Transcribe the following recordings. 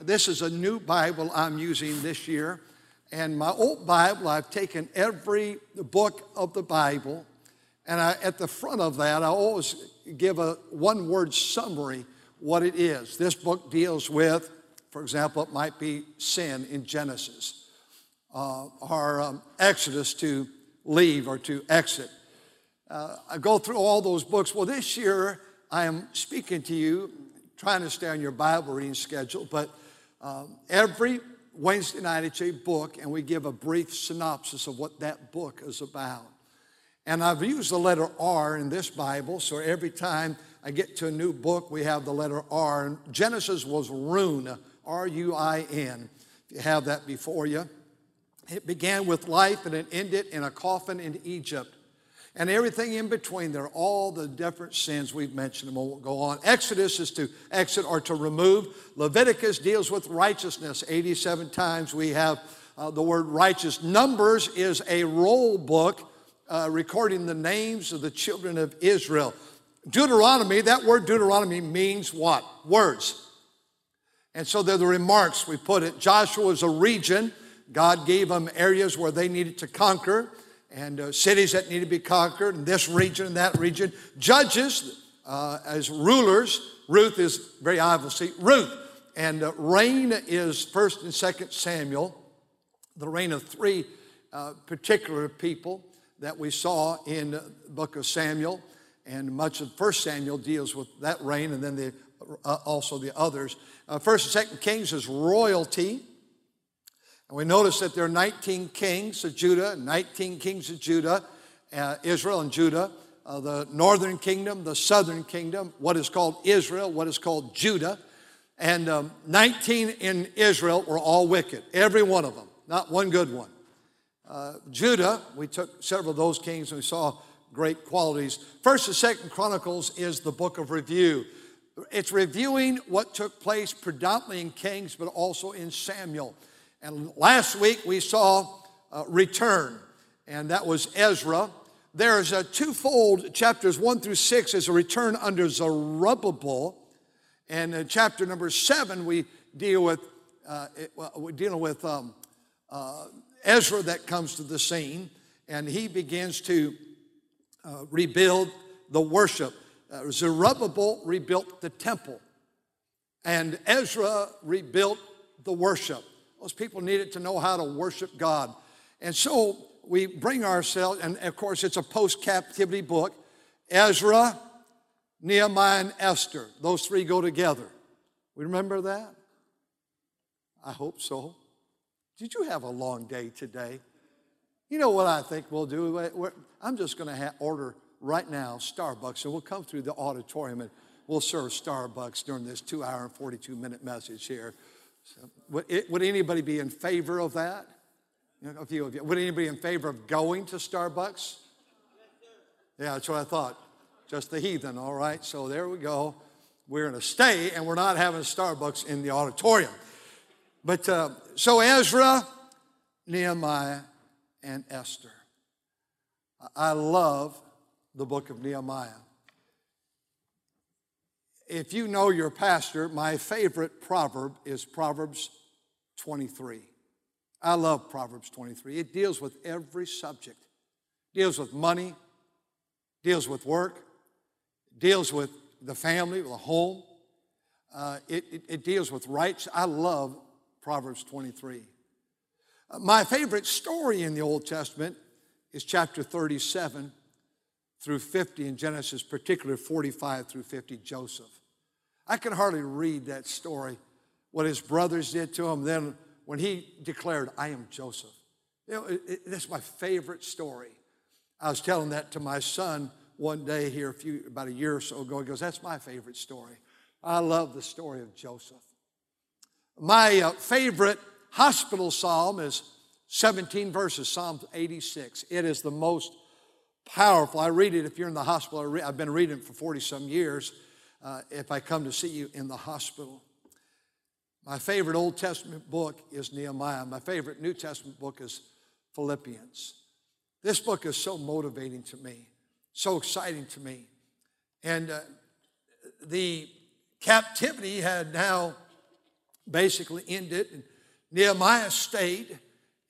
this is a new Bible I'm using this year. And my old Bible, I've taken every book of the Bible, and I, at the front of that, I always give a one word summary what it is. This book deals with, for example, it might be sin in Genesis, uh, or um, Exodus to leave or to exit. Uh, I go through all those books. Well, this year I am speaking to you trying to stay on your Bible reading schedule, but um, every Wednesday night it's a book, and we give a brief synopsis of what that book is about. And I've used the letter R in this Bible, so every time I get to a new book, we have the letter R. And Genesis was Ruin, R U I N, if you have that before you. It began with life and it ended in a coffin in Egypt and everything in between there, all the different sins we've mentioned them won't go on. Exodus is to exit or to remove. Leviticus deals with righteousness. 87 times we have uh, the word righteous. Numbers is a roll book uh, recording the names of the children of Israel. Deuteronomy, that word Deuteronomy means what? Words. And so they're the remarks we put it. Joshua is a region. God gave them areas where they needed to conquer and uh, cities that need to be conquered in this region and that region. Judges uh, as rulers. Ruth is very obviously Ruth. And uh, reign is first and second Samuel, the reign of three uh, particular people that we saw in the book of Samuel. And much of First Samuel deals with that reign, and then the, uh, also the others. Uh, first and Second Kings is royalty. And we notice that there are 19 kings of Judah, 19 kings of Judah, uh, Israel and Judah, uh, the northern kingdom, the southern kingdom, what is called Israel, what is called Judah. And um, 19 in Israel were all wicked, every one of them, not one good one. Uh, Judah, we took several of those kings and we saw great qualities. First and Second Chronicles is the book of review. It's reviewing what took place predominantly in Kings, but also in Samuel. And last week we saw uh, return, and that was Ezra. There's a twofold chapters one through six is a return under Zerubbabel, and in chapter number seven we deal with uh, it, well, we're dealing with um, uh, Ezra that comes to the scene, and he begins to uh, rebuild the worship. Uh, Zerubbabel rebuilt the temple, and Ezra rebuilt the worship. Those people needed to know how to worship God. And so we bring ourselves, and of course, it's a post captivity book Ezra, Nehemiah, and Esther. Those three go together. We remember that? I hope so. Did you have a long day today? You know what I think we'll do? I'm just going to order right now Starbucks, and we'll come through the auditorium and we'll serve Starbucks during this two hour and 42 minute message here. So, would, it, would, anybody be in favor of that? You know, a few of you. Would anybody in favor of going to Starbucks? Yeah, that's what I thought. Just the heathen, all right? So there we go. We're going to stay, and we're not having Starbucks in the auditorium. But uh, so Ezra, Nehemiah, and Esther. I love the book of Nehemiah if you know your pastor, my favorite proverb is Proverbs 23. I love Proverbs 23. It deals with every subject. Deals with money, deals with work, deals with the family, the home. Uh, it, it, it, deals with rights. I love Proverbs 23. Uh, my favorite story in the Old Testament is chapter 37 through 50 in Genesis, particularly 45 through 50, Joseph. I can hardly read that story, what his brothers did to him. Then when he declared, I am Joseph. You know, it, it, that's my favorite story. I was telling that to my son one day here a few, about a year or so ago. He goes, That's my favorite story. I love the story of Joseph. My uh, favorite hospital psalm is 17 verses, Psalm 86. It is the most powerful. I read it if you're in the hospital. I've been reading it for 40 some years uh, if I come to see you in the hospital. My favorite Old Testament book is Nehemiah. My favorite New Testament book is Philippians. This book is so motivating to me, so exciting to me. And uh, the captivity had now basically ended. And Nehemiah stayed,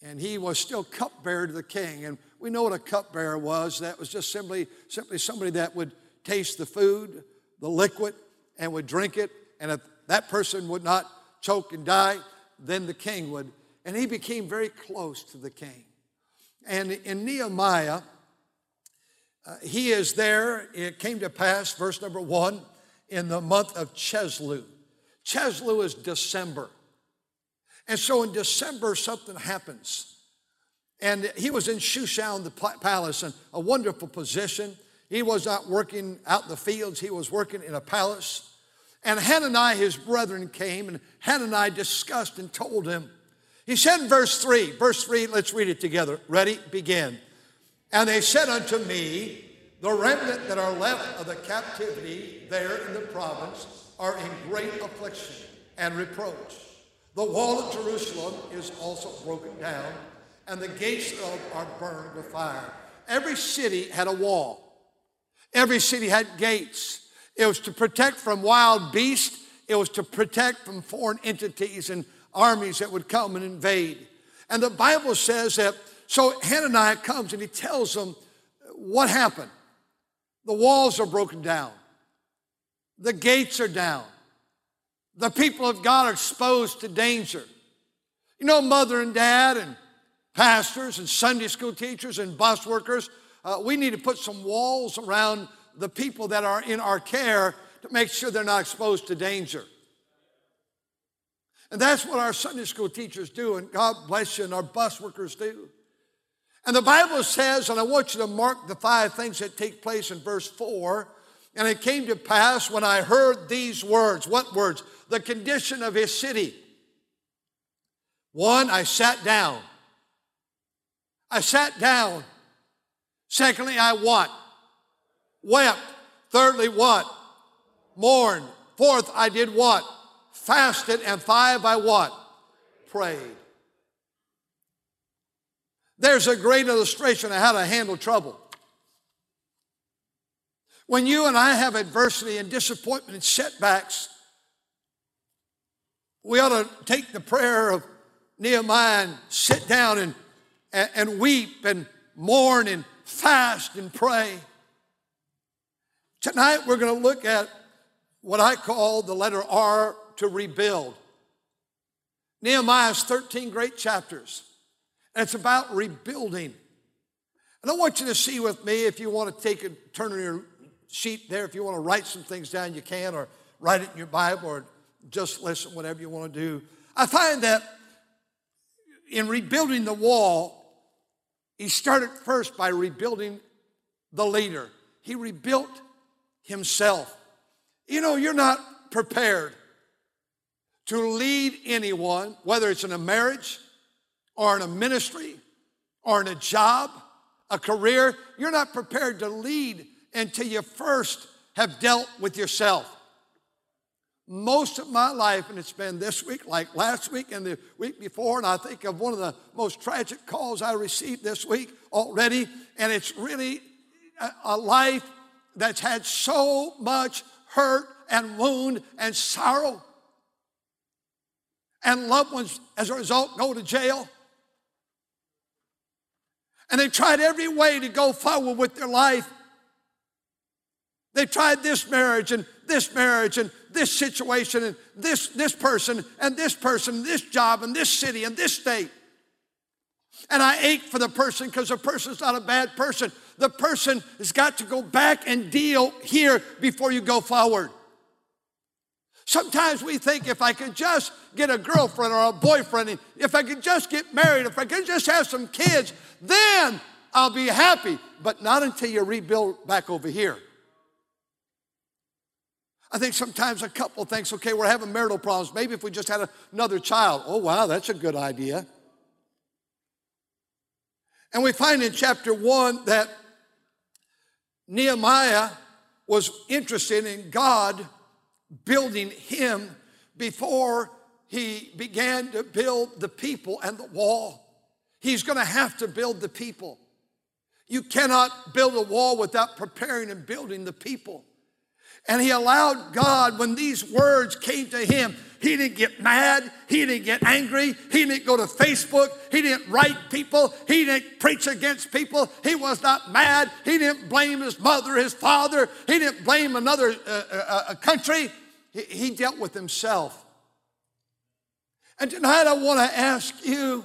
and he was still cupbearer to the king. And we know what a cupbearer was. That was just simply, simply somebody that would taste the food, the liquid, and would drink it. And if that person would not choke and die, then the king would. And he became very close to the king. And in Nehemiah, uh, he is there. It came to pass, verse number one, in the month of Chisleu. Chisleu is December. And so in December, something happens. And he was in Shushan, the palace, in a wonderful position. He was not working out in the fields, he was working in a palace. And Hananiah, his brethren, came, and Hananiah discussed and told him. He said in verse 3, verse 3, let's read it together. Ready? Begin. And they said unto me, The remnant that are left of the captivity there in the province are in great affliction and reproach. The wall of Jerusalem is also broken down, and the gates of are burned with fire. Every city had a wall. Every city had gates. It was to protect from wild beasts. It was to protect from foreign entities and armies that would come and invade. And the Bible says that, so Hananiah comes and he tells them what happened. The walls are broken down. The gates are down. The people of God are exposed to danger. You know, mother and dad and pastors and Sunday school teachers and bus workers, uh, we need to put some walls around the people that are in our care to make sure they're not exposed to danger. And that's what our Sunday school teachers do, and God bless you, and our bus workers do. And the Bible says, and I want you to mark the five things that take place in verse 4. And it came to pass when I heard these words. What words? The condition of his city. One, I sat down. I sat down. Secondly, I what? Wept. Thirdly, what? Mourned. Fourth, I did what? Fasted. And five, I what? Prayed. There's a great illustration of how to handle trouble. When you and I have adversity and disappointment and setbacks, we ought to take the prayer of Nehemiah and sit down and, and, and weep and mourn and fast and pray. Tonight we're going to look at what I call the letter R to rebuild. Nehemiah's 13 great chapters, and it's about rebuilding. And I want you to see with me if you want to take a turn on your sheet there. If you want to write some things down, you can, or write it in your Bible, or just listen, whatever you want to do. I find that in rebuilding the wall, he started first by rebuilding the leader. He rebuilt himself. You know, you're not prepared to lead anyone, whether it's in a marriage or in a ministry or in a job, a career, you're not prepared to lead until you first have dealt with yourself. Most of my life, and it's been this week, like last week and the week before, and I think of one of the most tragic calls I received this week already, and it's really a, life that's had so much hurt and wound and sorrow. And loved ones, as a result, go to jail. And they tried every way to go forward with their life. They tried this marriage and this marriage and this situation and this, this person and this person, this job and this city and this state. And I ache for the person because the person's not a bad person. The person has got to go back and deal here before you go forward. Sometimes we think if I could just get a girlfriend or a boyfriend, if I could just get married, if I could just have some kids, then I'll be happy. But not until you rebuild back over here. I think sometimes a couple thinks, okay, we're having marital problems. Maybe if we just had another child. Oh, wow, that's a good idea. And we find in chapter one that Nehemiah was interested in God building him before he began to build the people and the wall. He's going to have to build the people. You cannot build a wall without preparing and building the people. And he allowed God, when these words came to him, he didn't get mad. He didn't get angry. He didn't go to Facebook. He didn't write people. He didn't preach against people. He was not mad. He didn't blame his mother, his father. He didn't blame another uh, uh, uh country. He, he dealt with himself. And tonight I want to ask you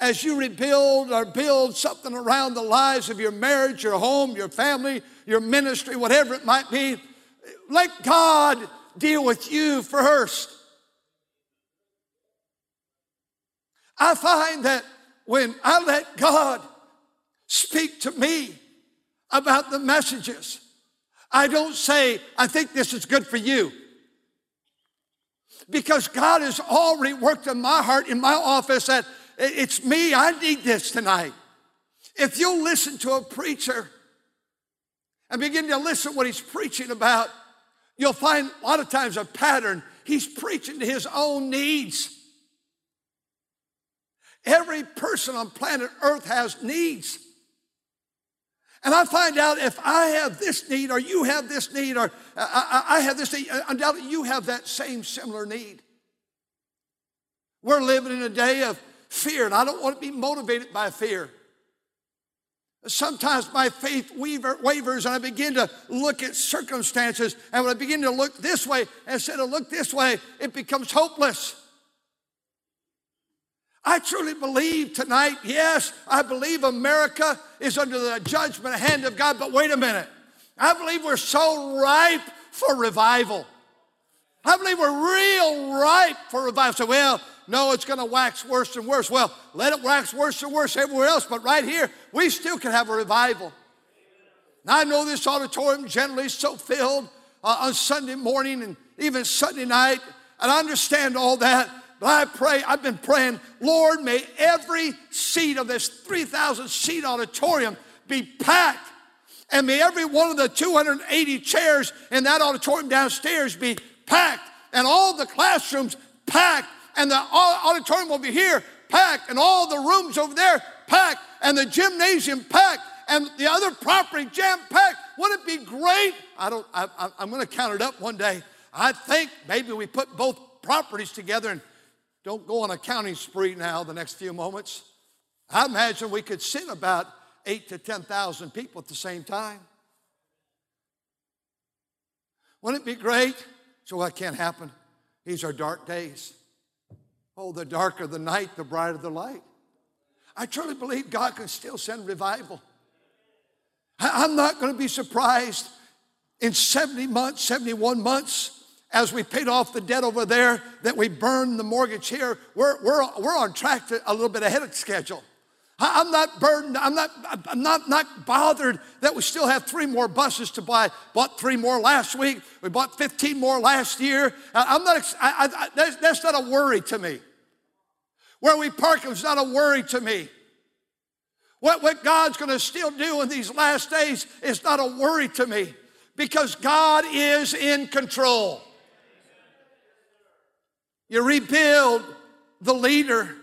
as you rebuild or build something around the lives of your marriage, your home, your family, your ministry, whatever it might be, let God deal with you first. I find that when I let God speak to me about the messages, I don't say, I think this is good for you. Because God has already worked in my heart, in my office, that it's me, I need this tonight. If you'll listen to a preacher and begin to listen what he's preaching about, you'll find a lot of times a pattern. He's preaching to his own needs. Every person on planet Earth has needs. And I find out if I have this need, or you have this need, or uh, I, I, have this need, uh, undoubtedly you have that same similar need. We're living in a day of fear, and I don't want to be motivated by fear. Sometimes my faith wavers and I begin to look at circumstances. And when I begin to look this way instead of look this way, it becomes hopeless. I truly believe tonight, yes, I believe America is under the judgment hand of God, but wait a minute. I believe we're so ripe for revival. I believe we're real ripe for revival. So, well, no, it's going to wax worse and worse. Well, let it wax worse and worse everywhere else, but right here, we still can have a revival. Now, I know this auditorium generally is so filled uh, on Sunday morning and even Sunday night, and I understand all that, but I pray, I've been praying, Lord, may every seat of this 3,000 seat auditorium be packed, and may every one of the 280 chairs in that auditorium downstairs be packed, and all the classrooms packed and the auditorium will be here packed, and all the rooms over there packed, and the gymnasium packed, and the other property jam packed. Wouldn't it be great? I don't. I, am going to count it up one day. I think maybe we put both properties together and don't go on a counting spree now. The next few moments, I imagine we could sit about eight to ten thousand people at the same time. Wouldn't it be great? So what can't happen? These are dark days. Oh, the darker the night, the brighter the light. I truly believe God can still send revival. I'm not going to be surprised in 70 months, 71 months, as we paid off the debt over there, that we burned the mortgage here. We're, we're, we're on track to a little bit ahead of schedule. I'm not burdened, I'm not, I'm not, not bothered that we still have three more buses to buy. Bought three more last week, we bought 15 more last year. I'm not, I, I, that's, that's not a worry to me. Where we park is not a worry to me. What, what God's going to still do in these last days is not a worry to me because God is in control. You rebuild the leader.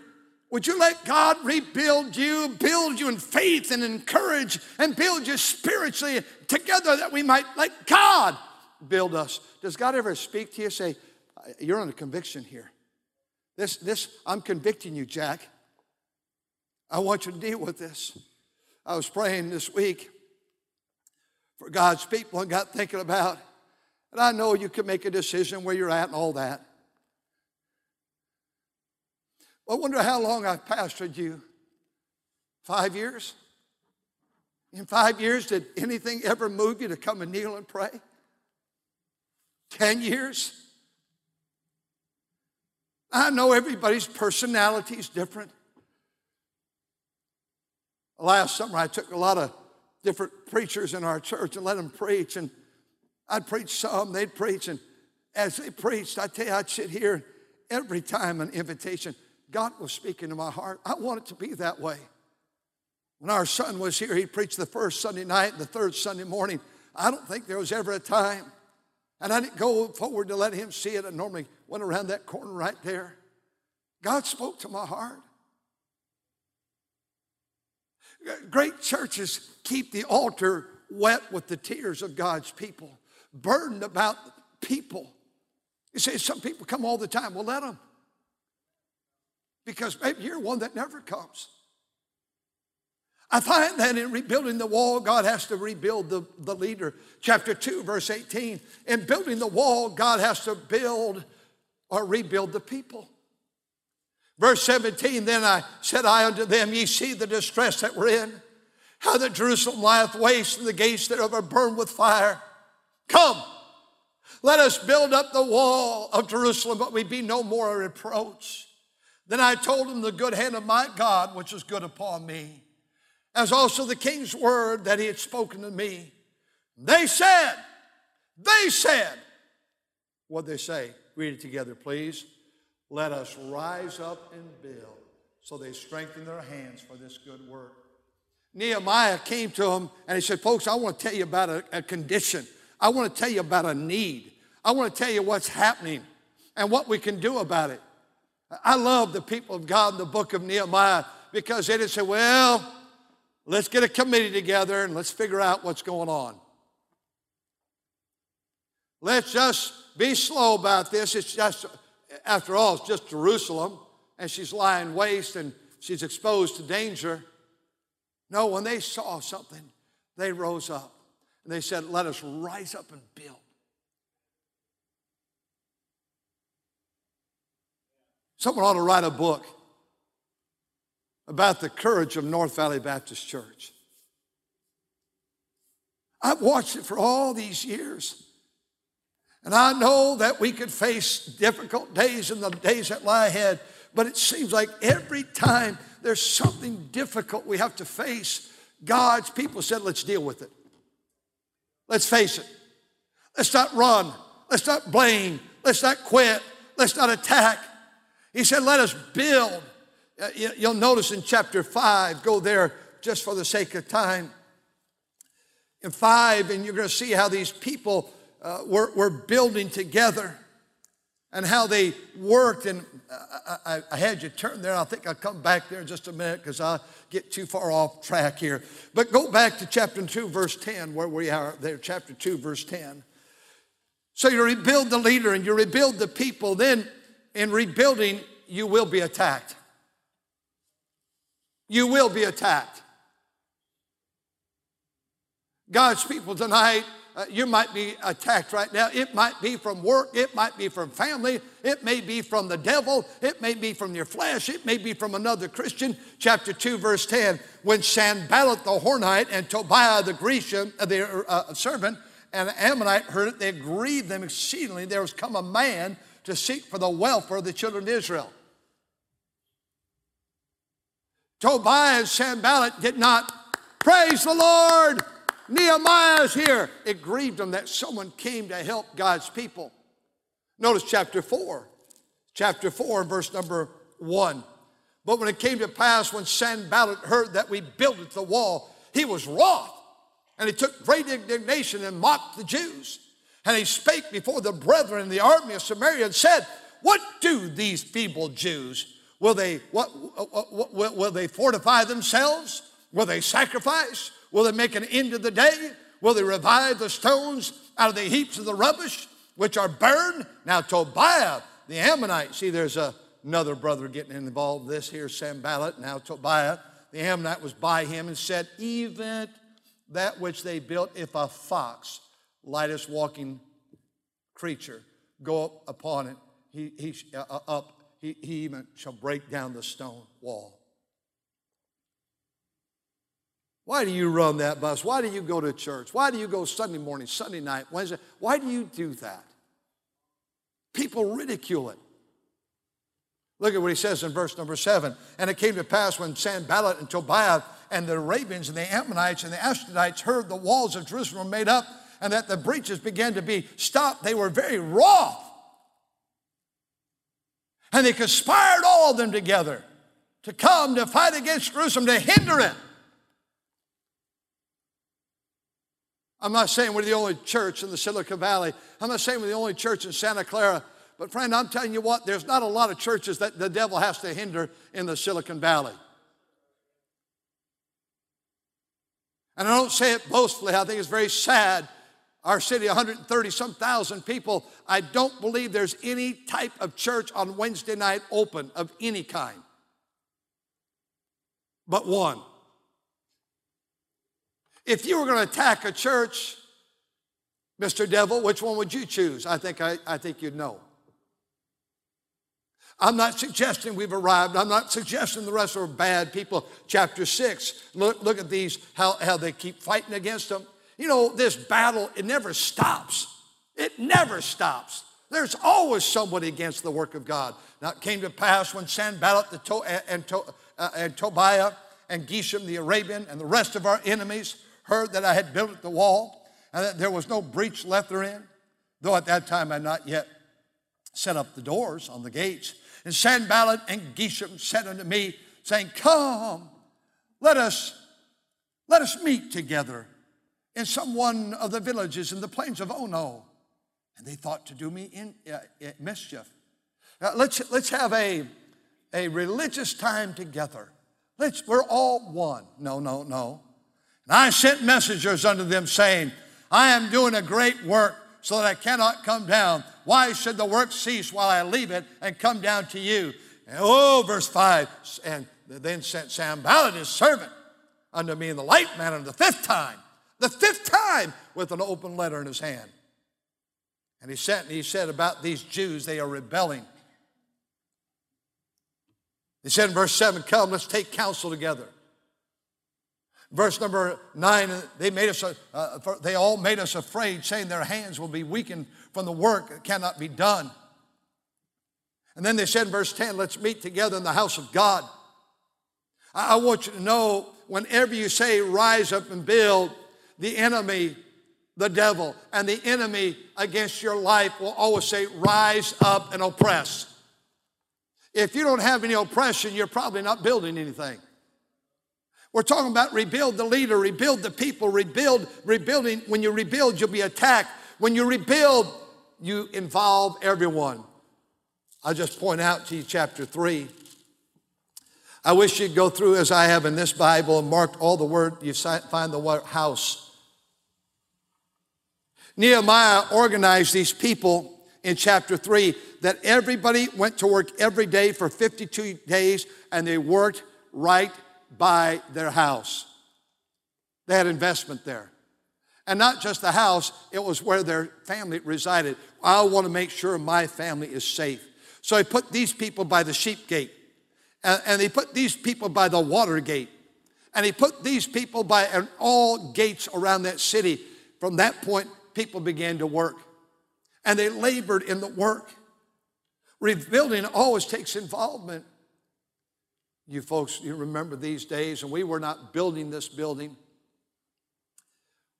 Would you let God rebuild you, build you in faith and encourage, and build you spiritually together that we might let God build us? Does God ever speak to you? Say, You're a conviction here. This, this, I'm convicting you, Jack. I want you to deal with this. I was praying this week for God's people and got thinking about, and I know you can make a decision where you're at and all that. I wonder how long I've pastored you. Five years? In five years, did anything ever move you to come and kneel and pray? Ten years? I know everybody's personality is different. Last summer, I took a lot of different preachers in our church and let them preach. And I'd preach some, they'd preach, and as they preached, I tell you, I'd sit here every time an invitation, God was speaking to my heart. I want it to be that way. When our son was here, he preached the first Sunday night and the third Sunday morning. I don't think there was ever a time, and I didn't go forward to let him see it. I normally went around that corner right there. God spoke to my heart. Great churches keep the altar wet with the tears of God's people, burdened about people. You say some people come all the time. Well, let them. Because maybe you're one that never comes. I find that in rebuilding the wall, God has to rebuild the, the leader. Chapter 2, verse 18. In building the wall, God has to build or rebuild the people. Verse 17, then I said I unto them, Ye see the distress that we're in, how that Jerusalem lieth waste, and the gates thereof are burned with fire. Come, let us build up the wall of Jerusalem, but we be no more a reproach. Then I told them the good hand of my God, which is good upon me, as also the king's word that he had spoken to me. They said, they said, what they say? Read it together, please. Let us rise up and build. So they strengthened their hands for this good work. Nehemiah came to him and he said, Folks, I want to tell you about a, a condition. I want to tell you about a need. I want to tell you what's happening and what we can do about it. I love the people of God in the book of Nehemiah because they just say, Well, let's get a committee together and let's figure out what's going on. Let's just be slow about this. It's just after all, it's just Jerusalem, and she's lying waste and she's exposed to danger. No, when they saw something, they rose up and they said, Let us rise up and build. Someone ought to write a book about the courage of North Valley Baptist Church. I've watched it for all these years. And I know that we could face difficult days in the days that lie ahead, but it seems like every time there's something difficult we have to face, God's people said, let's deal with it. Let's face it. Let's not run. Let's not blame. Let's not quit. Let's not attack. He said, let us build. Uh, you'll notice in chapter 5, go there just for the sake of time. In 5, and you're going to see how these people uh, were, were building together and how they worked. And uh, I, I, had you turn there. I think I'll come back there in just a minute because I get too far off track here. But go back to chapter 2, verse 10, where we are there, chapter 2, verse 10. So you rebuild the leader and you rebuild the people. Then in rebuilding, you will be attacked. You will be attacked. God's people tonight uh, you might be attacked right now. It might be from work, it might be from family, it may be from the devil, it may be from your flesh, it may be from another Christian. Chapter 2, verse 10 When Sanballat the Horonite and Tobiah the Grecian, uh, the uh, servant, and Ammonite heard it, they grieved them exceedingly. There was come a man to seek for the welfare of the children of Israel. Tobiah and Sanballat did not praise the Lord. Nehemiah's here. It grieved him that someone came to help God's people. Notice chapter 4. Chapter 4, verse number 1. But when it came to pass, when Sanballat heard that we built the wall, he was wroth. And he took great indignation and mocked the Jews. And he spake before the brethren in the army of Samaria and said, What do these feeble Jews? Will they, what, what, what, will they fortify themselves? Will they sacrifice? Will they make an end of the day? Will they revive the stones out of the heaps of the rubbish which are burned? Now, Tobiah, the Ammonite, see, there's a, another brother getting involved. This here, Sanballat, now Tobiah, the Ammonite was by him and said, Even that which they built, if a fox, lightest walking creature, go up upon it, he, he uh, uh, up, he, he even shall break down the stone wall. Why do you run that bus? Why do you go to church? Why do you go Sunday morning, Sunday night, Wednesday? Why do you do that? People ridicule it. Look at what he says in verse number seven. And it came to pass when Sanballat and Tobiah and the Arabians and the Ammonites and the Ashdodites heard the walls of Jerusalem were made up, and that the breaches began to be stopped, they were very wroth. And they conspired all of them together to come to fight against Jerusalem, to hinder it. I'm not saying we're the only church in the Silicon Valley. I'm not saying we're the only church in Santa Clara. But, friend, I'm telling you what, there's not a lot of churches that the devil has to hinder in the Silicon Valley. And I don't say it boastfully, I think it's very sad. Our city, 130 some thousand people, I don't believe there's any type of church on Wednesday night open of any kind but one. If you were going to attack a church, Mr. Devil, which one would you choose? I think, I, I think you'd know. I'm not suggesting we've arrived. I'm not suggesting the rest are bad people. Chapter 6, look, look at these, how, how they keep fighting against them. You know, this battle, it never stops. It never stops. There's always somebody against the work of God. Now, it came to pass when Sanballat the to- and, to- uh, and Tobiah and Geshem the Arabian and the rest of our enemies heard that I had built the wall and that there was no breach left therein, though at that time I had not yet set up the doors on the gates. And Sanballat and Geshem said unto me, saying, Come, let us, let us meet together in some one of the villages in the plains of Ono. And they thought to do me in, uh, mischief. Now, let's, let's have a, a religious time together. Let's, we're all one. No, no, no. And I sent messengers unto them saying, I am doing a great work so that I cannot come down. Why should the work cease while I leave it and come down to you? And, oh, verse 5, and then sent Sanballat his servant unto me in the light manner the fifth time, the fifth time with an open letter in his hand. And he sent and he said about these Jews, they are rebelling he said in verse 7, Come, let's take counsel together. Verse number 9, they, made us, uh, they all made us afraid, saying their hands will be weakened from the work that cannot be done. And then they said in verse 10, Let's meet together in the house of God. I, I want you to know whenever you say rise up and build, the enemy, the devil, and the enemy against your life will always say, Rise up and oppress. If you don't have any oppression, you're probably not building anything. We're talking about rebuild the leader, rebuild the people, rebuild, rebuilding. When you rebuild, you'll be attacked. When you rebuild, you involve everyone. I'll just point out to you chapter 3. I wish you'd go through as I have in this Bible and marked all the word, you find the word house. Nehemiah organized these people in chapter 3 that everybody went to work every day for 52 days and they worked right by their house. They had investment there. And not just the house, it was where their family resided. I want to make sure my family is safe. So he put these people by the sheep gate, and, and he put these people by the water gate, and he put these people by all gates around that city. From that point, people began to work and they labored in the work. Rebuilding always takes involvement. You folks, you remember these days, and we were not building this building.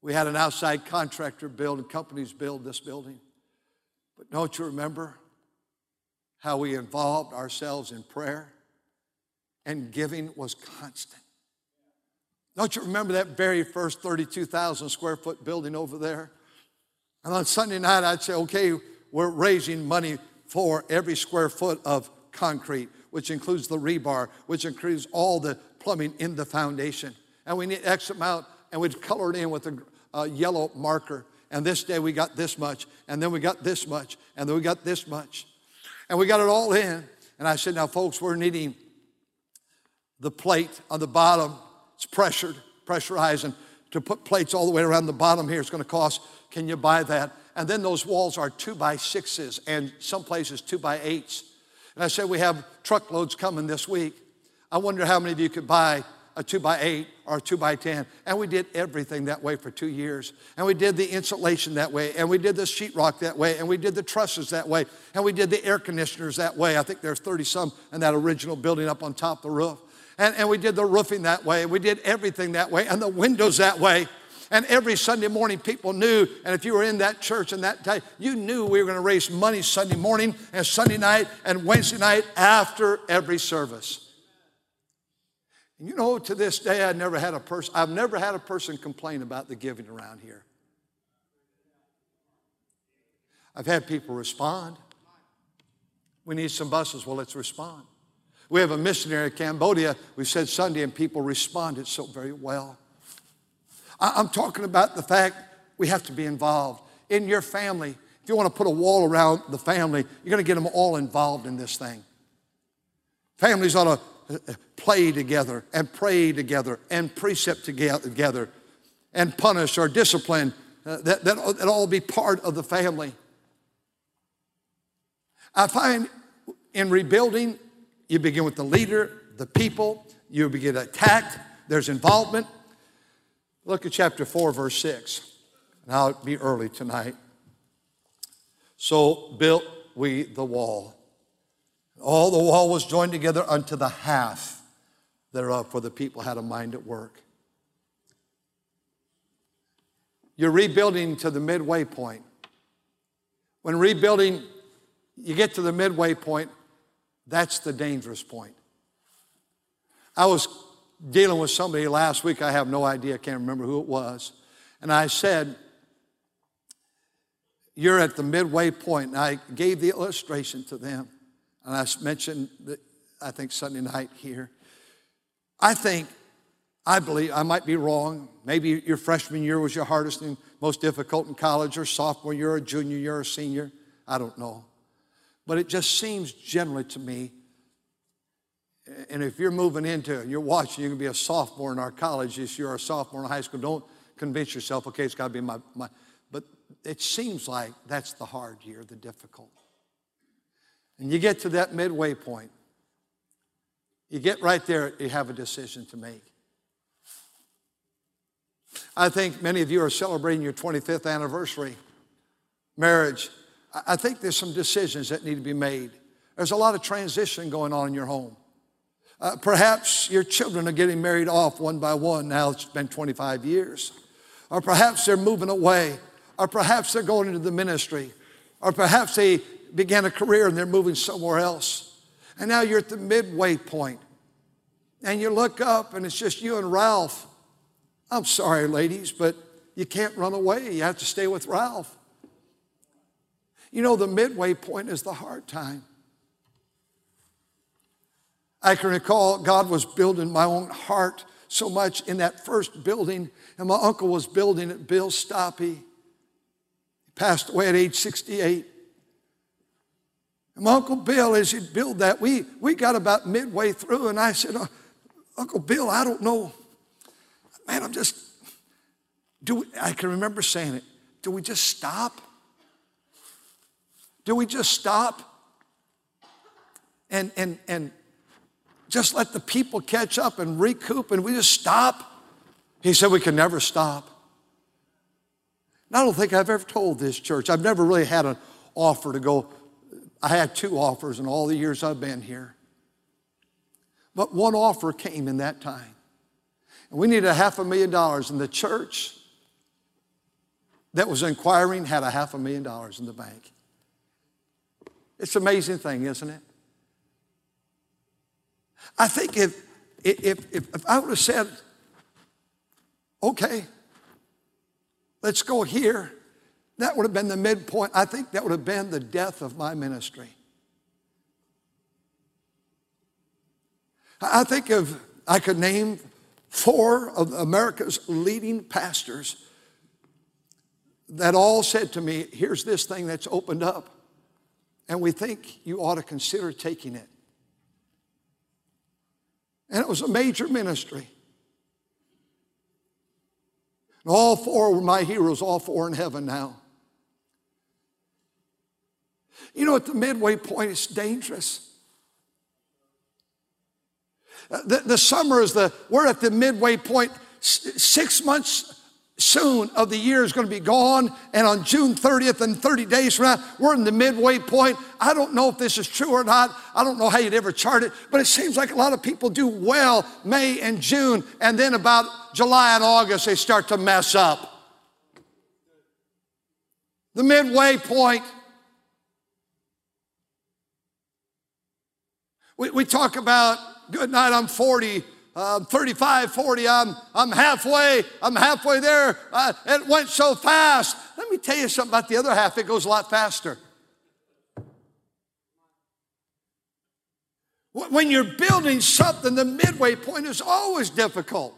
We had an outside contractor build and companies build this building. But don't you remember how we involved ourselves in prayer and giving was constant? Don't you remember that very first 32,000 square foot building over there? And on Sunday night, I'd say, okay, we're raising money for every square foot of concrete, which includes the rebar, which includes all the plumbing in the foundation. And we need X amount, and we'd color it in with a, a yellow marker. And this day we got this much, and then we got this much, and then we got this much. And we got it all in. And I said, now, folks, we're needing the plate on the bottom. It's pressured, pressurized, and to put plates all the way around the bottom here, it's going to cost can you buy that? And then those walls are two by sixes and some places two by eights. And I said, We have truckloads coming this week. I wonder how many of you could buy a two by eight or a two by 10. And we did everything that way for two years. And we did the insulation that way. And we did the sheetrock that way. And we did the trusses that way. And we did the air conditioners that way. I think there's 30 some in that original building up on top of the roof. And, and we did the roofing that way. We did everything that way. And the windows that way. And every Sunday morning, people knew, and if you were in that church in that time, you knew we were going to raise money Sunday morning and Sunday night and Wednesday night after every service. And you know, to this day, I never had a person, I've never had a person complain about the giving around here. I've had people respond. We need some buses. Well, let's respond. We have a missionary in Cambodia. We said Sunday, and people responded so very well. I'm talking about the fact we have to be involved in your family. If you want to put a wall around the family, you're going to get them all involved in this thing. Families ought to uh, uh, play together and pray together and precept together and punish or discipline. Uh, that, that, that all be part of the family. I find in rebuilding, you begin with the leader, the people, you begin attacked, there's involvement. Look at chapter 4, verse 6. And I'll be early tonight. So built we the wall. All the wall was joined together unto the half thereof, for the people had a mind at work. You're rebuilding to the midway point. When rebuilding, you get to the midway point, that's the dangerous point. I was dealing with somebody last week, I have no idea, I can't remember who it was. And I said, You're at the midway point. And I gave the illustration to them. And I mentioned that I think Sunday night here. I think, I believe, I might be wrong. Maybe your freshman year was your hardest and most difficult in college, or sophomore year, or junior year, or senior. I don't know. But it just seems generally to me and if you're moving into it, you're watching, you're going to be a sophomore in our college If you're a sophomore in high school. Don't convince yourself, okay, it's got to be my, my. But it seems like that's the hard year, the difficult. And you get to that midway point. You get right there, you have a decision to make. I think many of you are celebrating your 25th anniversary marriage. I think there's some decisions that need to be made. There's a lot of transition going on in your home. Uh, perhaps your children are getting married off one by one. Now it's been 25 years. Or perhaps they're moving away. Or perhaps they're going into the ministry. Or perhaps they began a career and they're moving somewhere else. And now you're at the midway point. And you look up and it's just you and Ralph. I'm sorry, ladies, but you can't run away. You have to stay with Ralph. You know, the midway point is the hard time. I can recall God was building my own heart so much in that first building, and my uncle was building it, Bill Stoppy. He passed away at age 68. And my Uncle Bill, as he'd build that, we, we got about midway through, and I said, oh, Uncle Bill, I don't know. Man, I'm just, do we, I can remember saying it. Do we just stop? Do we just stop? And, and, and just let the people catch up and recoup and we just stop? He said, We can never stop. And I don't think I've ever told this church. I've never really had an offer to go. I had two offers in all the years I've been here. But one offer came in that time. And we needed a half a million dollars, and the church that was inquiring had a half a million dollars in the bank. It's an amazing thing, isn't it? I think if, if, if, if I would have said, okay, let's go here, that would have been the midpoint. I think that would have been the death of my ministry. I think if I could name four of America's leading pastors that all said to me, here's this thing that's opened up, and we think you ought to consider taking it. And it was a major ministry. And all four were my heroes, all four in heaven now. You know, at the midway point, it's dangerous. Uh, the, the summer is the, we're at the midway point. Six months soon of the year is going to be gone. And on June 30th and 30 days from now, we're in the midway point. I don't know if this is true or not. I don't know how you'd ever chart it, but it seems like a lot of people do well May and June. And then about July and August, they start to mess up. The midway point. We, we talk about, good night, I'm 40 uh, 35, 40, I'm, I'm halfway, I'm halfway there. Uh, it went so fast. Let me tell you something about the other half, it goes a lot faster. When you're building something, the midway point is always difficult.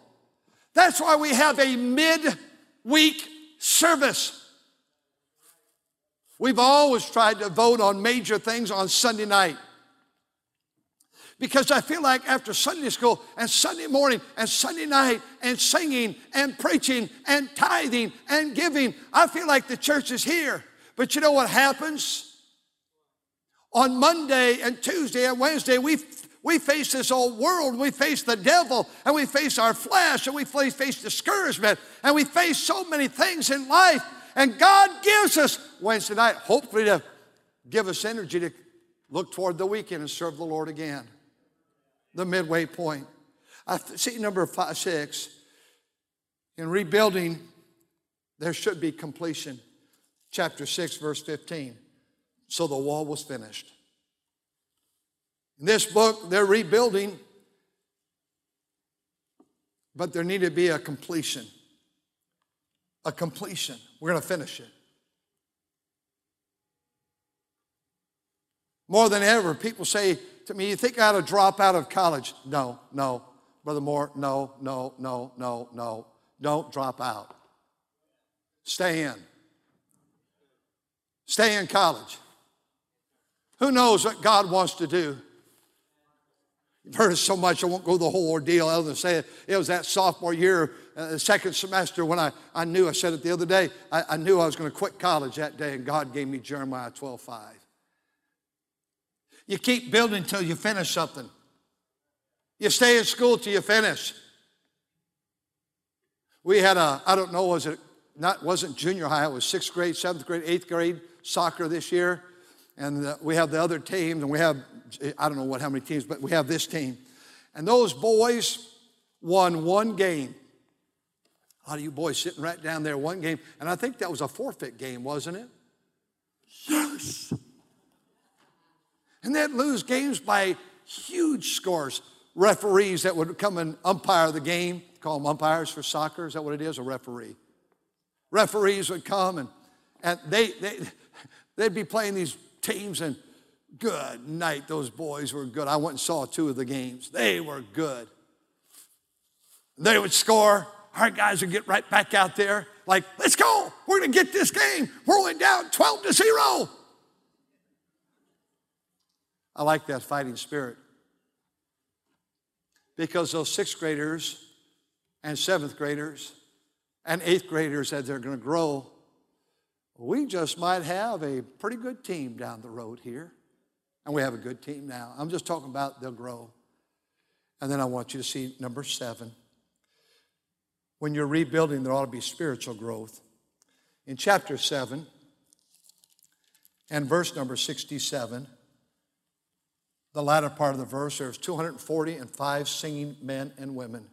That's why we have a mid-week service. We've always tried to vote on major things on Sunday night because I feel like after Sunday school and Sunday morning and Sunday night and singing and preaching and tithing and giving, I feel like the church is here. But you know what happens? On Monday and Tuesday and Wednesday, we, we face this old world, we face the devil, and we face our flesh, and we face, face discouragement, and we face so many things in life. And God gives us Wednesday night, hopefully, to give us energy to look toward the weekend and serve the Lord again the midway point. I see number five, six. In rebuilding, there should be completion. Chapter 6, verse 15. So the wall was finished. In this book, they're rebuilding, but there needed to be a completion. A completion. We're going to finish it. More than ever, people say, to me, you think I ought to drop out of college? No, no. Brother Moore, no, no, no, no, no. Don't drop out. Stay in. Stay in college. Who knows what God wants to do? You've heard it so much, I won't go the whole ordeal other than say it. It was that sophomore year, uh, second semester, when I, I knew, I said it the other day, I, I knew I was going to quit college that day, and God gave me Jeremiah 12 5. You keep building until you finish something. You stay in school till you finish. We had a, I don't know, was it not, wasn't junior high, it was sixth grade, seventh grade, eighth grade soccer this year. And the, we have the other teams, and we have, I don't know what, how many teams, but we have this team. And those boys won one game. A lot of you boys sitting right down there, one game. And I think that was a forfeit game, wasn't it? Yes. And they'd lose games by huge scores. Referees that would come and umpire the game, call them umpires for soccer, is that what it is? A referee. Referees would come and, and they, they, they'd be playing these teams and good night, those boys were good. I went and saw two of the games. They were good. They would score. Our guys would get right back out there, like, let's go. We're going to get this game. We're only down 12 to 0. I like that fighting spirit. Because those sixth graders and seventh graders and eighth graders, as they're going to grow, we just might have a pretty good team down the road here. And we have a good team now. I'm just talking about they'll grow. And then I want you to see number seven. When you're rebuilding, there ought to be spiritual growth. In chapter 7 and verse number 67, the latter part of the verse, there's 240 and five singing men and women.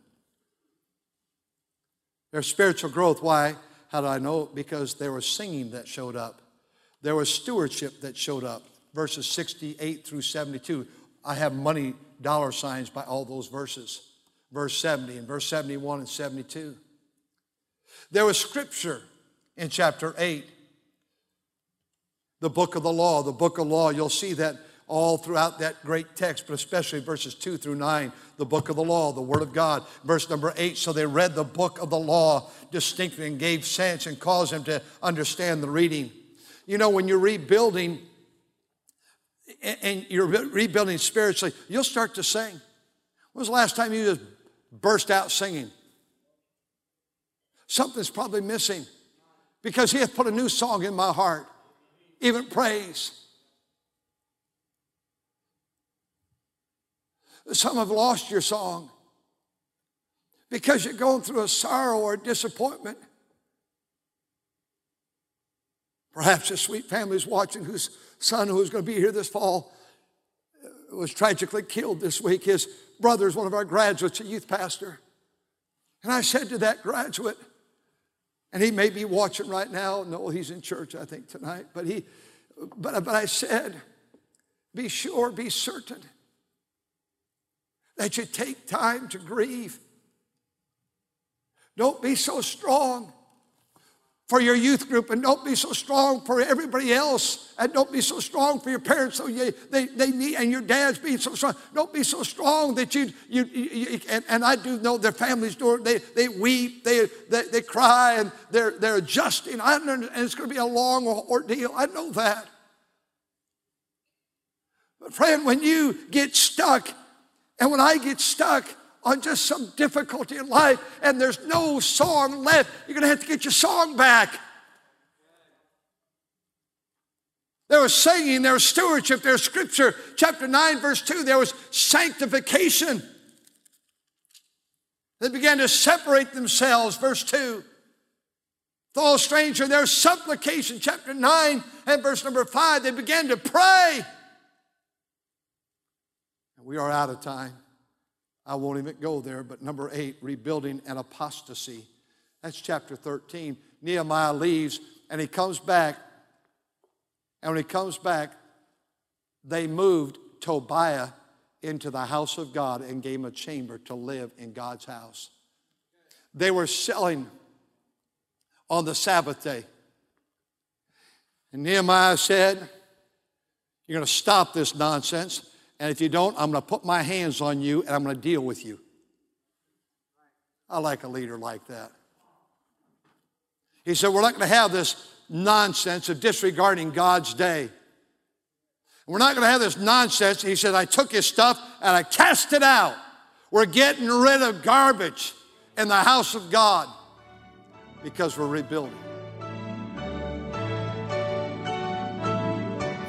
There's spiritual growth. Why? How do I know? Because there was singing that showed up. There was stewardship that showed up. Verses 68 through 72. I have money dollar signs by all those verses. Verse 70 and verse 71 and 72. There was scripture in chapter 8. The book of the law. The book of law, you'll see that all throughout that great text, but especially verses 2 through 9, the book of the law, the word of God. Verse number 8, so they read the book of the law distinctly and gave sense and caused them to understand the reading. You know, when you're rebuilding and you're rebuilding spiritually, you'll start to sing. When was the last time you just burst out singing? Something's probably missing because He hath put a new song in my heart, even praise. Some have lost your song because you're going through a sorrow or a disappointment. Perhaps a sweet family is watching whose son, who is going to be here this fall, uh, was tragically killed this week. His brother is one of our graduates, a youth pastor. And I said to that graduate, and he may be watching right now. No, he's in church, I think, tonight. But he, but, but I said, be sure, be certain that you take time to grieve. Don't be so strong for your youth group and don't be so strong for everybody else and don't be so strong for your parents so you, they, they need and your dad's being so strong. Don't be so strong that you, you, you and, and, i do know their families do they, they weep they, they, they cry and they're, they're adjusting. I and it's going to be a long ordeal i know that. But friend when you get stuck and when i get stuck on just some difficulty in life and there's no song left, you're going to have to get your song back. There was singing, there was stewardship, there was scripture. Chapter 9, verse 2, there was sanctification. They began to separate themselves, verse 2. All stranger, there's supplication, chapter 9 and verse number 5. They began to pray. We are out of time. I won't even go there, but number eight, rebuilding an apostasy. That's chapter 13. Nehemiah leaves and he comes back. And when he comes back, they moved Tobiah into the house of God and gave him a chamber to live in God's house. They were selling on the Sabbath day. And Nehemiah said, You're going to stop this nonsense. And if you don't, I'm going to put my hands on you and I'm going to deal with you. I like a leader like that. He said, We're not going to have this nonsense of disregarding God's day. We're not going to have this nonsense. He said, I took his stuff and I cast it out. We're getting rid of garbage in the house of God because we're rebuilding.